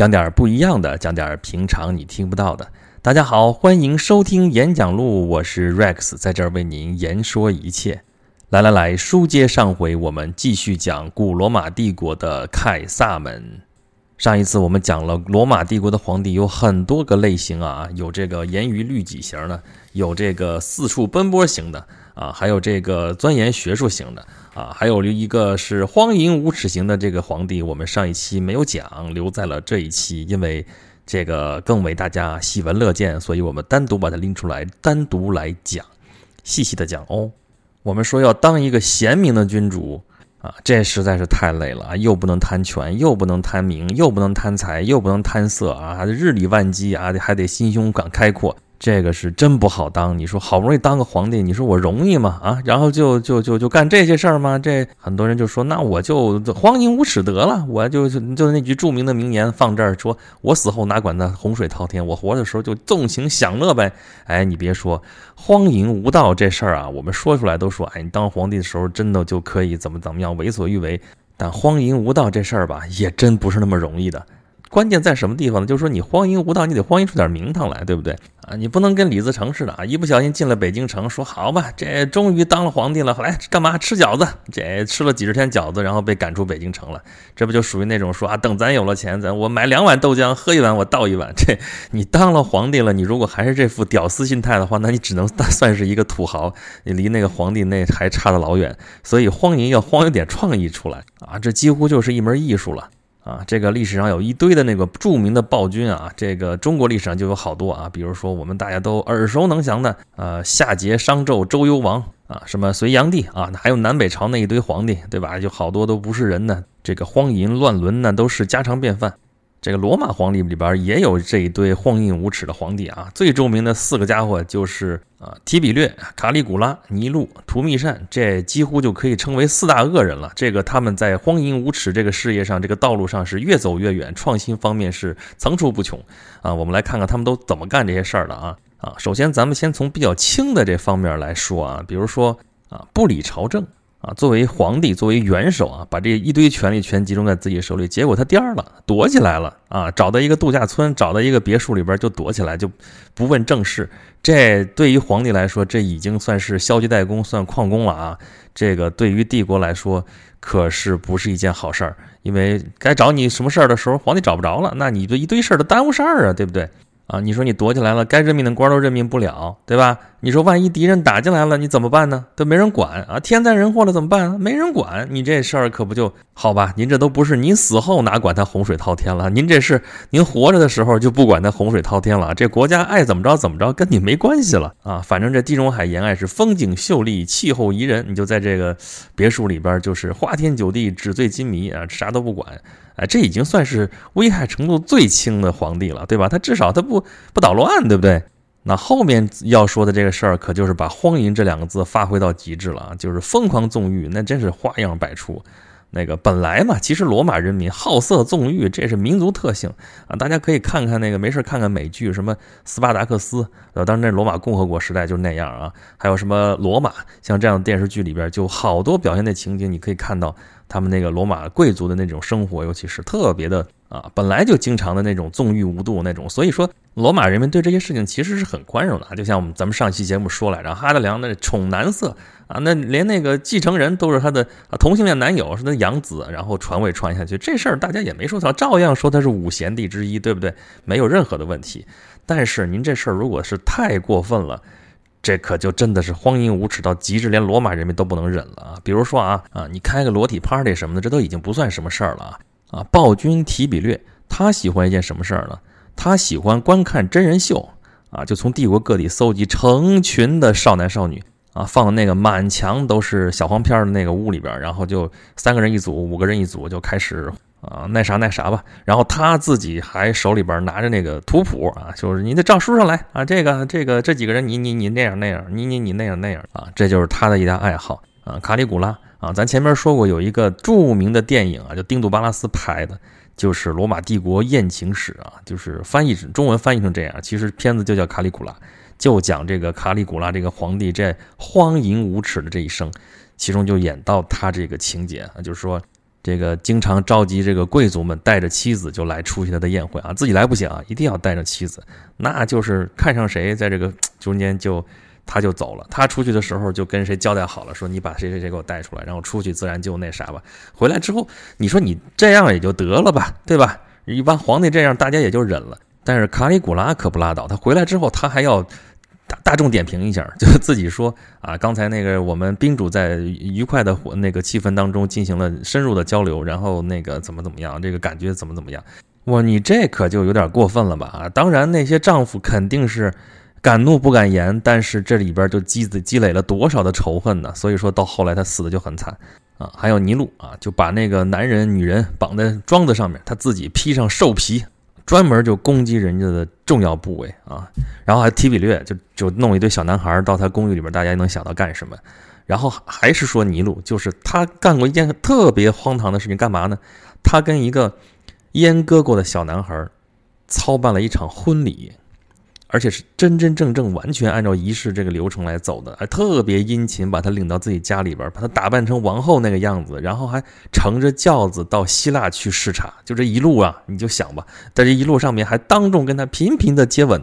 讲点不一样的，讲点平常你听不到的。大家好，欢迎收听演讲录，我是 Rex，在这儿为您言说一切。来来来，书接上回，我们继续讲古罗马帝国的凯撒们。上一次我们讲了罗马帝国的皇帝有很多个类型啊，有这个严于律己型的，有这个四处奔波型的啊，还有这个钻研学术型的啊，还有一个是荒淫无耻型的这个皇帝。我们上一期没有讲，留在了这一期，因为这个更为大家喜闻乐见，所以我们单独把它拎出来，单独来讲，细细的讲哦。我们说要当一个贤明的君主。啊，这实在是太累了！又不能贪权，又不能贪名，又不能贪财，又不能贪色啊！还得日理万机啊，还得心胸感开阔。这个是真不好当，你说好不容易当个皇帝，你说我容易吗？啊，然后就就就就干这些事儿吗？这很多人就说，那我就荒淫无耻得了，我就就那句著名的名言放这儿，说我死后哪管那洪水滔天，我活的时候就纵情享乐呗。哎，你别说荒淫无道这事儿啊，我们说出来都说，哎，你当皇帝的时候真的就可以怎么怎么样为所欲为，但荒淫无道这事儿吧，也真不是那么容易的。关键在什么地方呢？就是说你荒淫无道，你得荒淫出点名堂来，对不对啊？你不能跟李自成似的啊，一不小心进了北京城，说好吧，这终于当了皇帝了，来干嘛吃饺子？这吃了几十天饺子，然后被赶出北京城了，这不就属于那种说啊，等咱有了钱，咱我买两碗豆浆，喝一碗我倒一碗。这你当了皇帝了，你如果还是这副屌丝心态的话，那你只能算是一个土豪，你离那个皇帝那还差得老远。所以荒淫要荒有点创意出来啊，这几乎就是一门艺术了。啊，这个历史上有一堆的那个著名的暴君啊，这个中国历史上就有好多啊，比如说我们大家都耳熟能详的，呃，夏桀、商纣、周幽王啊，什么隋炀帝啊，还有南北朝那一堆皇帝，对吧？就好多都不是人呢，这个荒淫乱伦呢都是家常便饭。这个罗马皇帝里边也有这一堆荒淫无耻的皇帝啊，最著名的四个家伙就是啊，提比略、卡里古拉、尼禄、图密善，这几乎就可以称为四大恶人了。这个他们在荒淫无耻这个事业上，这个道路上是越走越远，创新方面是层出不穷啊。我们来看看他们都怎么干这些事儿的啊啊，首先咱们先从比较轻的这方面来说啊，比如说啊，不理朝政。啊，作为皇帝，作为元首啊，把这一堆权力全集中在自己手里，结果他颠儿了，躲起来了啊，找到一个度假村，找到一个别墅里边就躲起来，就不问政事。这对于皇帝来说，这已经算是消极怠工，算旷工了啊。这个对于帝国来说，可是不是一件好事儿，因为该找你什么事儿的时候，皇帝找不着了，那你这一堆事儿都耽误事儿啊，对不对？啊，你说你躲起来了，该任命的官都任命不了，对吧？你说万一敌人打进来了，你怎么办呢？都没人管啊！天灾人祸了怎么办？没人管，你这事儿可不就好吧？您这都不是您死后哪管他洪水滔天了？您这是您活着的时候就不管他洪水滔天了。这国家爱怎么着怎么着，跟你没关系了啊！反正这地中海沿岸是风景秀丽，气候宜人，你就在这个别墅里边，就是花天酒地，纸醉金迷啊，啥都不管。哎，这已经算是危害程度最轻的皇帝了，对吧？他至少他不不捣乱，对不对？那后面要说的这个事儿，可就是把“荒淫”这两个字发挥到极致了啊！就是疯狂纵欲，那真是花样百出。那个本来嘛，其实罗马人民好色纵欲，这是民族特性啊！大家可以看看那个，没事看看美剧，什么《斯巴达克斯》，呃，当然那罗马共和国时代就是那样啊。还有什么罗马，像这样的电视剧里边，就好多表现的情景，你可以看到他们那个罗马贵族的那种生活，尤其是特别的。啊，本来就经常的那种纵欲无度那种，所以说罗马人民对这些事情其实是很宽容的。就像我们咱们上期节目说来着，哈德良那宠男色啊，那连那个继承人都是他的同性恋男友，是他养子，然后传位传下去，这事儿大家也没说错，照样说他是五贤帝之一，对不对？没有任何的问题。但是您这事儿如果是太过分了，这可就真的是荒淫无耻到极致，连罗马人民都不能忍了啊！比如说啊啊，你开个裸体 party 什么的，这都已经不算什么事儿了啊。啊，暴君提比略，他喜欢一件什么事儿呢？他喜欢观看真人秀啊，就从帝国各地搜集成群的少男少女啊，放那个满墙都是小黄片的那个屋里边，然后就三个人一组，五个人一组，就开始啊那啥那啥吧。然后他自己还手里边拿着那个图谱啊，就是你得照书上来啊，这个这个这几个人你你你那样那样，你你你那样那样啊，这就是他的一大爱好啊，卡里古拉。啊，咱前面说过有一个著名的电影啊，叫丁杜巴拉斯拍的，就是《罗马帝国艳情史》啊，就是翻译成中文翻译成这样，其实片子就叫《卡里古拉》，就讲这个卡里古拉这个皇帝这荒淫无耻的这一生，其中就演到他这个情节啊，就是说这个经常召集这个贵族们带着妻子就来出席他的宴会啊，自己来不行啊，一定要带着妻子，那就是看上谁在这个中间就他就走了。他出去的时候就跟谁交代好了，说你把谁谁谁给我带出来，然后出去自然就那啥吧。回来之后，你说你这样也就得了吧，对吧？一般皇帝这样，大家也就忍了。但是卡里古拉可不拉倒，他回来之后他还要。大大众点评一下，就自己说啊，刚才那个我们宾主在愉快的那个气氛当中进行了深入的交流，然后那个怎么怎么样，这个感觉怎么怎么样？哇，你这可就有点过分了吧？啊，当然那些丈夫肯定是敢怒不敢言，但是这里边就积积累了多少的仇恨呢？所以说到后来他死的就很惨啊。还有尼禄啊，就把那个男人女人绑在桩子上面，他自己披上兽皮。专门就攻击人家的重要部位啊，然后还提比略就就弄一堆小男孩到他公寓里边，大家能想到干什么？然后还是说尼禄，就是他干过一件特别荒唐的事情，干嘛呢？他跟一个阉割过的小男孩操办了一场婚礼。而且是真真正正完全按照仪式这个流程来走的，还特别殷勤，把她领到自己家里边，把她打扮成王后那个样子，然后还乘着轿子到希腊去视察。就这一路啊，你就想吧，在这一路上面还当众跟她频频的接吻，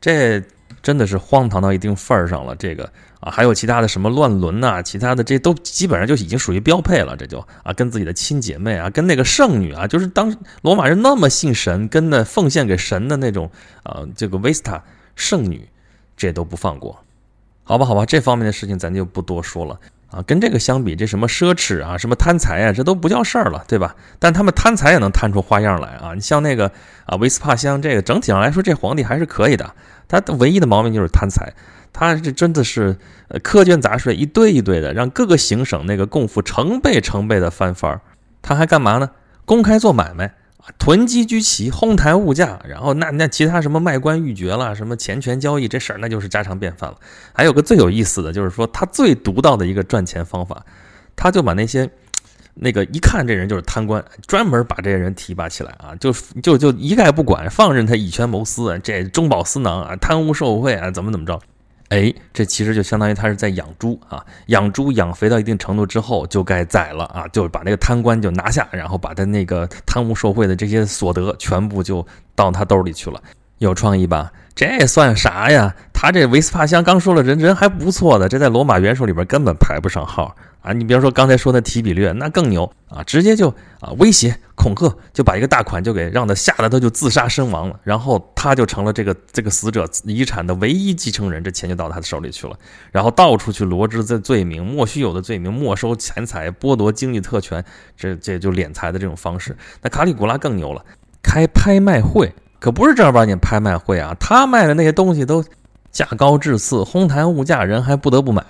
这真的是荒唐到一定份儿上了。这个啊，还有其他的什么乱伦呐，其他的这都基本上就已经属于标配了。这就啊，跟自己的亲姐妹啊，跟那个圣女啊，就是当罗马人那么信神，跟那奉献给神的那种啊，这个维斯塔圣女，这都不放过。好吧，好吧，这方面的事情咱就不多说了啊。跟这个相比，这什么奢侈啊，什么贪财啊，这都不叫事儿了，对吧？但他们贪财也能贪出花样来啊。你像那个啊，维斯帕乡，这个整体上来说，这皇帝还是可以的。他唯一的毛病就是贪财。他这真的是，呃，苛捐杂税一堆一堆的，让各个行省那个共赋成倍成倍的翻番儿。他还干嘛呢？公开做买卖，囤积居奇，哄抬物价，然后那那其他什么卖官鬻爵了，什么钱权交易这事儿，那就是家常便饭了。还有个最有意思的就是说，他最独到的一个赚钱方法，他就把那些 那个一看这人就是贪官，专门把这些人提拔起来啊，就就就一概不管，放任他以权谋私，这中饱私囊啊，贪污受贿啊，怎么怎么着。哎，这其实就相当于他是在养猪啊，养猪养肥到一定程度之后，就该宰了啊，就把那个贪官就拿下，然后把他那个贪污受贿的这些所得全部就到他兜里去了，有创意吧？这算啥呀？他这维斯帕乡刚说了，人人还不错的，这在罗马元首里边根本排不上号。啊，你比方说刚才说的提比略，那更牛啊，直接就啊威胁恐吓，就把一个大款就给让他吓得他就自杀身亡了，然后他就成了这个这个死者遗产的唯一继承人，这钱就到他的手里去了，然后到处去罗织这罪名，莫须有的罪名，没收钱财，剥夺经济特权，这这就敛财的这种方式。那卡里古拉更牛了，开拍卖会，可不是正儿八经拍卖会啊，他卖的那些东西都价高质次，哄抬物价，人还不得不买。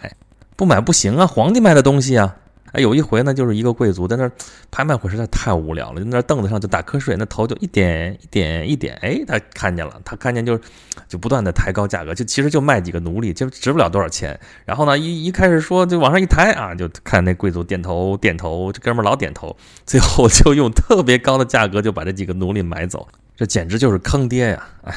不买不行啊！皇帝卖的东西啊！哎，有一回呢，就是一个贵族在那拍卖会，实在太无聊了，在那凳子上就打瞌睡，那头就一点一点一点，哎，他看见了，他看见就就不断的抬高价格，就其实就卖几个奴隶，就值不了多少钱。然后呢，一一开始说就往上一抬啊，就看那贵族点头点头，这哥们儿老点头，最后就用特别高的价格就把这几个奴隶买走。这简直就是坑爹呀！哎，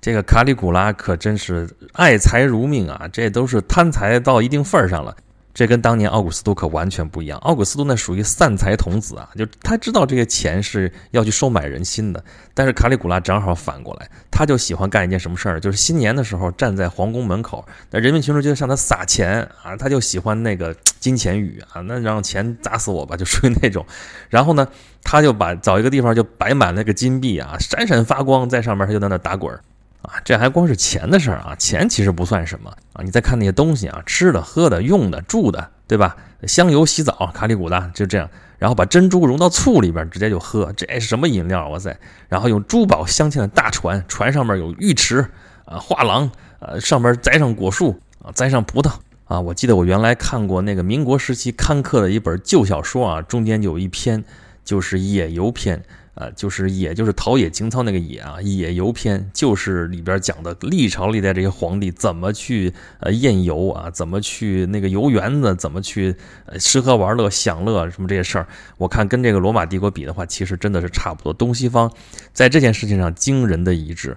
这个卡里古拉可真是爱财如命啊！这都是贪财到一定份儿上了。这跟当年奥古斯都可完全不一样。奥古斯都那属于散财童子啊，就他知道这些钱是要去收买人心的。但是卡里古拉正好反过来，他就喜欢干一件什么事儿，就是新年的时候站在皇宫门口，那人民群众就向他撒钱啊，他就喜欢那个金钱雨啊，那让钱砸死我吧，就属于那种。然后呢，他就把找一个地方就摆满那个金币啊，闪闪发光，在上面他就在那打滚儿。啊，这还光是钱的事儿啊！钱其实不算什么啊！你再看那些东西啊，吃的、喝的、用的、住的，对吧？香油洗澡，卡里古拉就这样，然后把珍珠融到醋里边，直接就喝，这是什么饮料？哇塞！然后用珠宝镶嵌的大船，船上面有浴池啊、画廊，呃，上面栽上果树啊，栽上葡萄啊。我记得我原来看过那个民国时期刊刻的一本旧小说啊，中间有一篇就是野游篇。呃，就是也，就是陶冶情操那个野啊，野游篇就是里边讲的历朝历代这些皇帝怎么去呃宴游啊，怎么去那个游园子，怎么去吃喝玩乐享乐什么这些事儿。我看跟这个罗马帝国比的话，其实真的是差不多，东西方在这件事情上惊人的一致。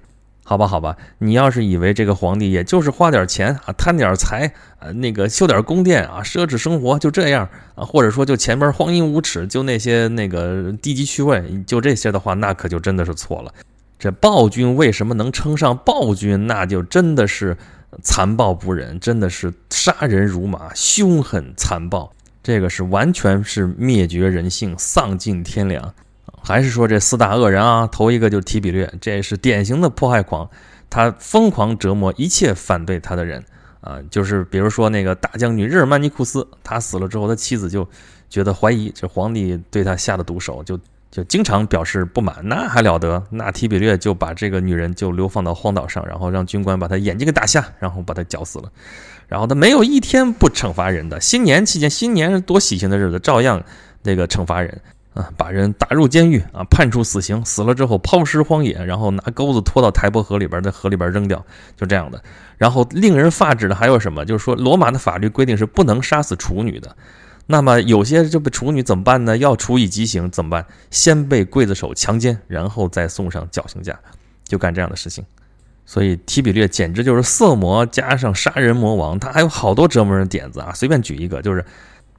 好吧，好吧，你要是以为这个皇帝也就是花点钱啊，贪点财啊，那个修点宫殿啊，奢侈生活就这样啊，或者说就前边荒淫无耻，就那些那个低级趣味，就这些的话，那可就真的是错了。这暴君为什么能称上暴君？那就真的是残暴不忍，真的是杀人如麻，凶狠残暴，这个是完全是灭绝人性，丧尽天良。还是说这四大恶人啊，头一个就是提比略，这是典型的迫害狂，他疯狂折磨一切反对他的人啊，就是比如说那个大将军日耳曼尼库斯，他死了之后，他妻子就觉得怀疑这皇帝对他下的毒手，就就经常表示不满，那还了得？那提比略就把这个女人就流放到荒岛上，然后让军官把他眼睛给打瞎，然后把他绞死了，然后他没有一天不惩罚人的，新年期间，新年多喜庆的日子，照样那个惩罚人。啊，把人打入监狱啊，判处死刑，死了之后抛尸荒野，然后拿钩子拖到台伯河里边，在河里边扔掉，就这样的。然后令人发指的还有什么？就是说，罗马的法律规定是不能杀死处女的。那么有些这个处女怎么办呢？要处以极刑怎么办？先被刽子手强奸，然后再送上绞刑架，就干这样的事情。所以提比略简直就是色魔加上杀人魔王，他还有好多折磨人的点子啊。随便举一个，就是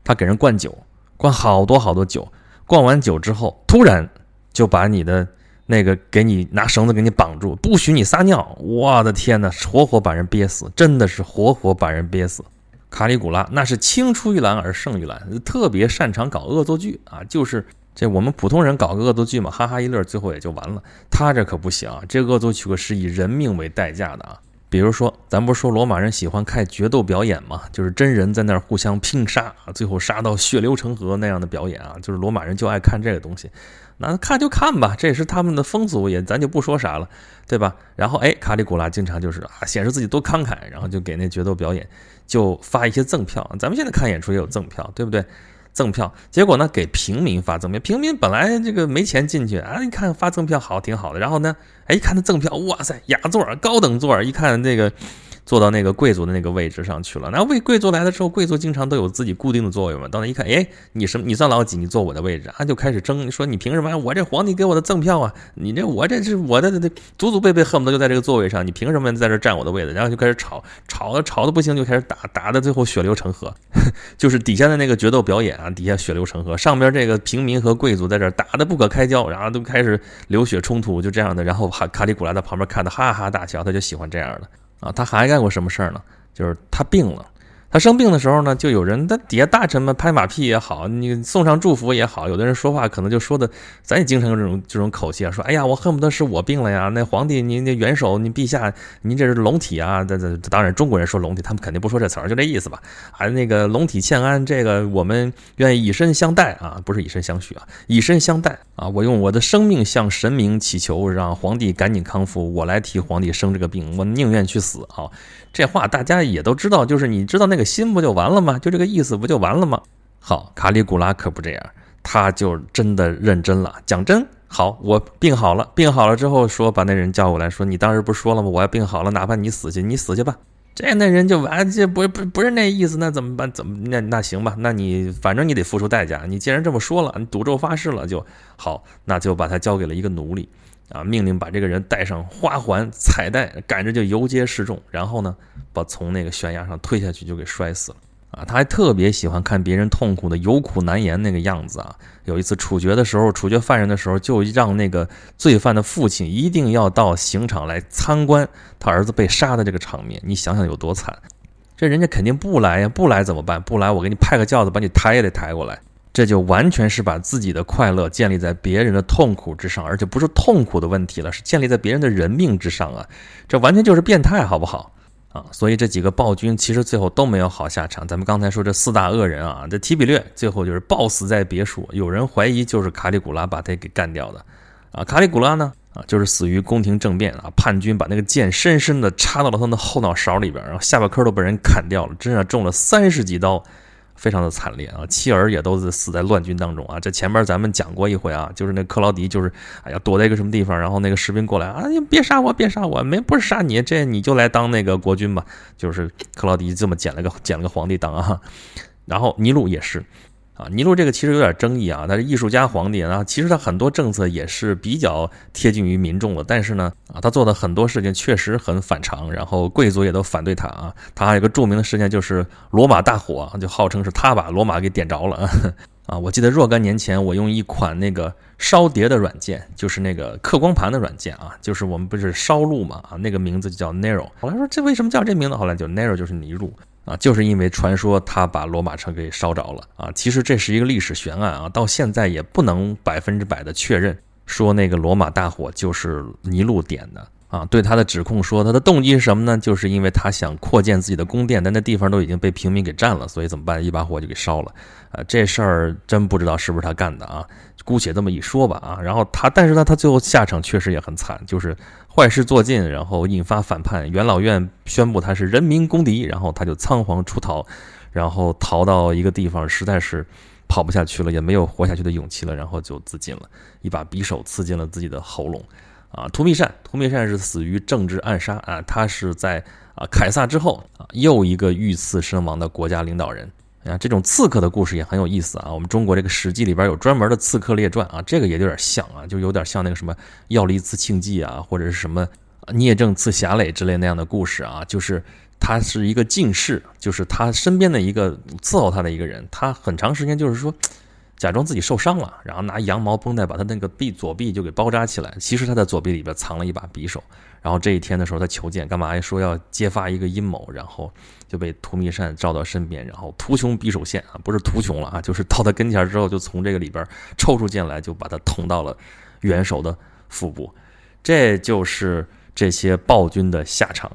他给人灌酒，灌好多好多酒。灌完酒之后，突然就把你的那个给你拿绳子给你绑住，不许你撒尿。我的天哪，活活把人憋死，真的是活活把人憋死。卡里古拉那是青出于蓝而胜于蓝，特别擅长搞恶作剧啊，就是这我们普通人搞个恶作剧嘛，哈哈一乐，最后也就完了。他这可不行啊，这恶作剧可是以人命为代价的啊。比如说，咱不是说罗马人喜欢看决斗表演嘛，就是真人在那儿互相拼杀，最后杀到血流成河那样的表演啊，就是罗马人就爱看这个东西。那看就看吧，这也是他们的风俗，也咱就不说啥了，对吧？然后哎，卡里古拉经常就是啊，显示自己多慷慨，然后就给那决斗表演就发一些赠票。咱们现在看演出也有赠票，对不对？赠票，结果呢给平民发赠票，平民本来这个没钱进去啊，一看发赠票好挺好的，然后呢，哎一看那赠票，哇塞，雅座高等座一看这个。坐到那个贵族的那个位置上去了。那为贵族来的时候，贵族经常都有自己固定的座位嘛。到那一看，哎，你什么？你算老几？你坐我的位置啊？就开始争，说你凭什么？我这皇帝给我的赠票啊！你这我这是我的，祖祖辈辈恨不得就在这个座位上，你凭什么在这占我的位子？然后就开始吵，吵的吵的不行，就开始打，打的最后血流成河。就是底下的那个决斗表演啊，底下血流成河，上边这个平民和贵族在这打的不可开交，然后都开始流血冲突，就这样的。然后卡卡里古拉在旁边看的哈哈大笑，他就喜欢这样的。啊，他还干过什么事儿呢？就是他病了。他生病的时候呢，就有人，他底下大臣们拍马屁也好，你送上祝福也好，有的人说话可能就说的，咱也经常用这种这种口气啊，说，哎呀，我恨不得是我病了呀，那皇帝您那元首您陛下您这是龙体啊，这这当然中国人说龙体，他们肯定不说这词儿，就这意思吧，啊，那个龙体欠安，这个我们愿意以身相待啊，不是以身相许啊，以身相待啊，我用我的生命向神明祈求，让皇帝赶紧康复，我来替皇帝生这个病，我宁愿去死啊。这话大家也都知道，就是你知道那个心不就完了吗？就这个意思不就完了吗？好，卡里古拉可不这样，他就真的认真了，讲真。好，我病好了，病好了之后说把那人叫过来，说你当时不说了吗？我要病好了，哪怕你死去，你死去吧。这那人就完，这不不不是那意思，那怎么办？怎么那那行吧？那你反正你得付出代价。你既然这么说了，你赌咒发誓了，就好，那就把他交给了一个奴隶。啊！命令把这个人戴上花环彩带，赶着就游街示众，然后呢，把从那个悬崖上推下去，就给摔死了。啊！他还特别喜欢看别人痛苦的有苦难言那个样子啊！有一次处决的时候，处决犯人的时候，就让那个罪犯的父亲一定要到刑场来参观他儿子被杀的这个场面。你想想有多惨？这人家肯定不来呀！不来怎么办？不来，我给你派个轿子把你抬也得抬过来。这就完全是把自己的快乐建立在别人的痛苦之上，而且不是痛苦的问题了，是建立在别人的人命之上啊！这完全就是变态，好不好啊？所以这几个暴君其实最后都没有好下场。咱们刚才说这四大恶人啊，这提比略最后就是暴死在别墅，有人怀疑就是卡里古拉把他给干掉的啊。卡里古拉呢啊，就是死于宫廷政变啊，叛军把那个剑深深的插到了他的后脑勺里边，然后下巴颏都被人砍掉了，身上中了三十几刀。非常的惨烈啊，妻儿也都是死在乱军当中啊。这前面咱们讲过一回啊，就是那克劳迪，就是哎呀躲在一个什么地方，然后那个士兵过来啊，你别杀我，别杀我，没不是杀你，这你就来当那个国君吧。就是克劳迪这么捡了个捡了个皇帝当啊。然后尼禄也是啊，尼禄这个其实有点争议啊，他是艺术家皇帝啊，其实他很多政策也是比较贴近于民众的，但是呢，啊，他做的很多事情确实很反常，然后贵族也都反对他啊。他还有一个著名的事件就是罗马大火，就号称是他把罗马给点着了 啊。我记得若干年前，我用一款那个烧碟的软件，就是那个刻光盘的软件啊，就是我们不是烧录嘛啊，那个名字就叫 Nero。后来说这为什么叫这名字？后来就 Nero 就是尼禄。啊，就是因为传说他把罗马城给烧着了啊！其实这是一个历史悬案啊，到现在也不能百分之百的确认说那个罗马大火就是尼禄点的啊。对他的指控说他的动机是什么呢？就是因为他想扩建自己的宫殿，但那地方都已经被平民给占了，所以怎么办？一把火就给烧了啊！这事儿真不知道是不是他干的啊？姑且这么一说吧啊。然后他，但是呢，他最后下场确实也很惨，就是。坏事做尽，然后引发反叛。元老院宣布他是人民公敌，然后他就仓皇出逃，然后逃到一个地方，实在是跑不下去了，也没有活下去的勇气了，然后就自尽了。一把匕首刺进了自己的喉咙。啊，图密善，图密善是死于政治暗杀啊，他是在啊凯撒之后啊又一个遇刺身亡的国家领导人。啊，这种刺客的故事也很有意思啊。我们中国这个《史记》里边有专门的刺客列传啊，这个也有点像啊，就有点像那个什么药离刺庆忌啊，或者是什么聂政刺侠垒之类那样的故事啊。就是他是一个进士，就是他身边的一个伺候他的一个人，他很长时间就是说假装自己受伤了，然后拿羊毛绷带把他那个臂左臂就给包扎起来，其实他在左臂里边藏了一把匕首。然后这一天的时候，他求见，干嘛呀？说要揭发一个阴谋，然后就被图密善召到身边，然后图穷匕首现啊，不是图穷了啊，就是到他跟前之后，就从这个里边抽出剑来，就把他捅到了元首的腹部。这就是这些暴君的下场，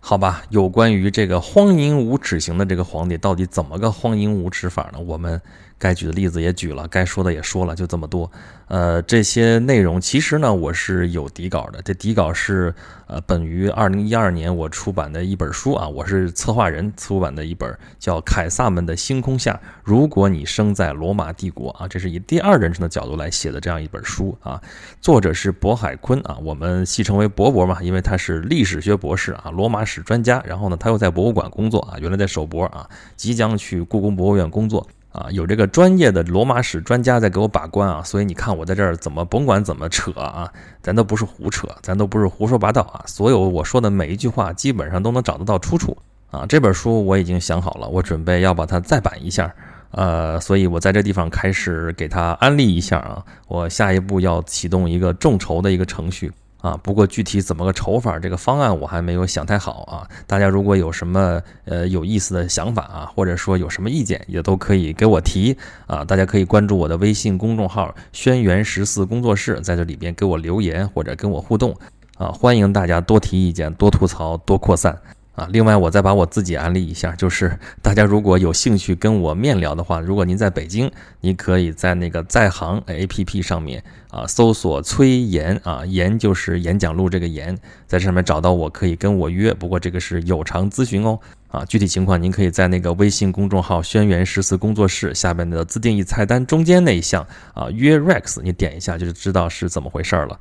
好吧？有关于这个荒淫无耻型的这个皇帝，到底怎么个荒淫无耻法呢？我们。该举的例子也举了，该说的也说了，就这么多。呃，这些内容其实呢，我是有底稿的。这底稿是呃，本于二零一二年我出版的一本书啊，我是策划人出版的一本叫《凯撒们的星空下》，如果你生在罗马帝国啊，这是以第二人称的角度来写的这样一本书啊。作者是渤海坤啊，我们戏称为博博嘛，因为他是历史学博士啊，罗马史专家。然后呢，他又在博物馆工作啊，原来在首博啊，即将去故宫博物院工作。啊，有这个专业的罗马史专家在给我把关啊，所以你看我在这儿怎么甭管怎么扯啊，咱都不是胡扯，咱都不是胡说八道啊，所有我说的每一句话基本上都能找得到出处啊。这本书我已经想好了，我准备要把它再版一下，呃，所以我在这地方开始给它安利一下啊，我下一步要启动一个众筹的一个程序。啊，不过具体怎么个筹法，这个方案我还没有想太好啊。大家如果有什么呃有意思的想法啊，或者说有什么意见，也都可以给我提啊。大家可以关注我的微信公众号“轩辕十四工作室”，在这里边给我留言或者跟我互动啊。欢迎大家多提意见、多吐槽、多扩散。啊，另外我再把我自己安利一下，就是大家如果有兴趣跟我面聊的话，如果您在北京，你可以在那个在行 A P P 上面啊搜索崔岩啊，岩就是演讲录这个岩，在上面找到我可以跟我约，不过这个是有偿咨询哦。啊，具体情况您可以在那个微信公众号“轩辕十四工作室”下面的自定义菜单中间那一项啊约 Rex，你点一下就知道是怎么回事了。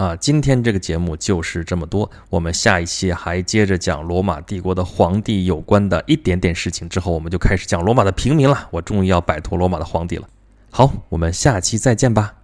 啊，今天这个节目就是这么多。我们下一期还接着讲罗马帝国的皇帝有关的一点点事情，之后我们就开始讲罗马的平民了。我终于要摆脱罗马的皇帝了。好，我们下期再见吧。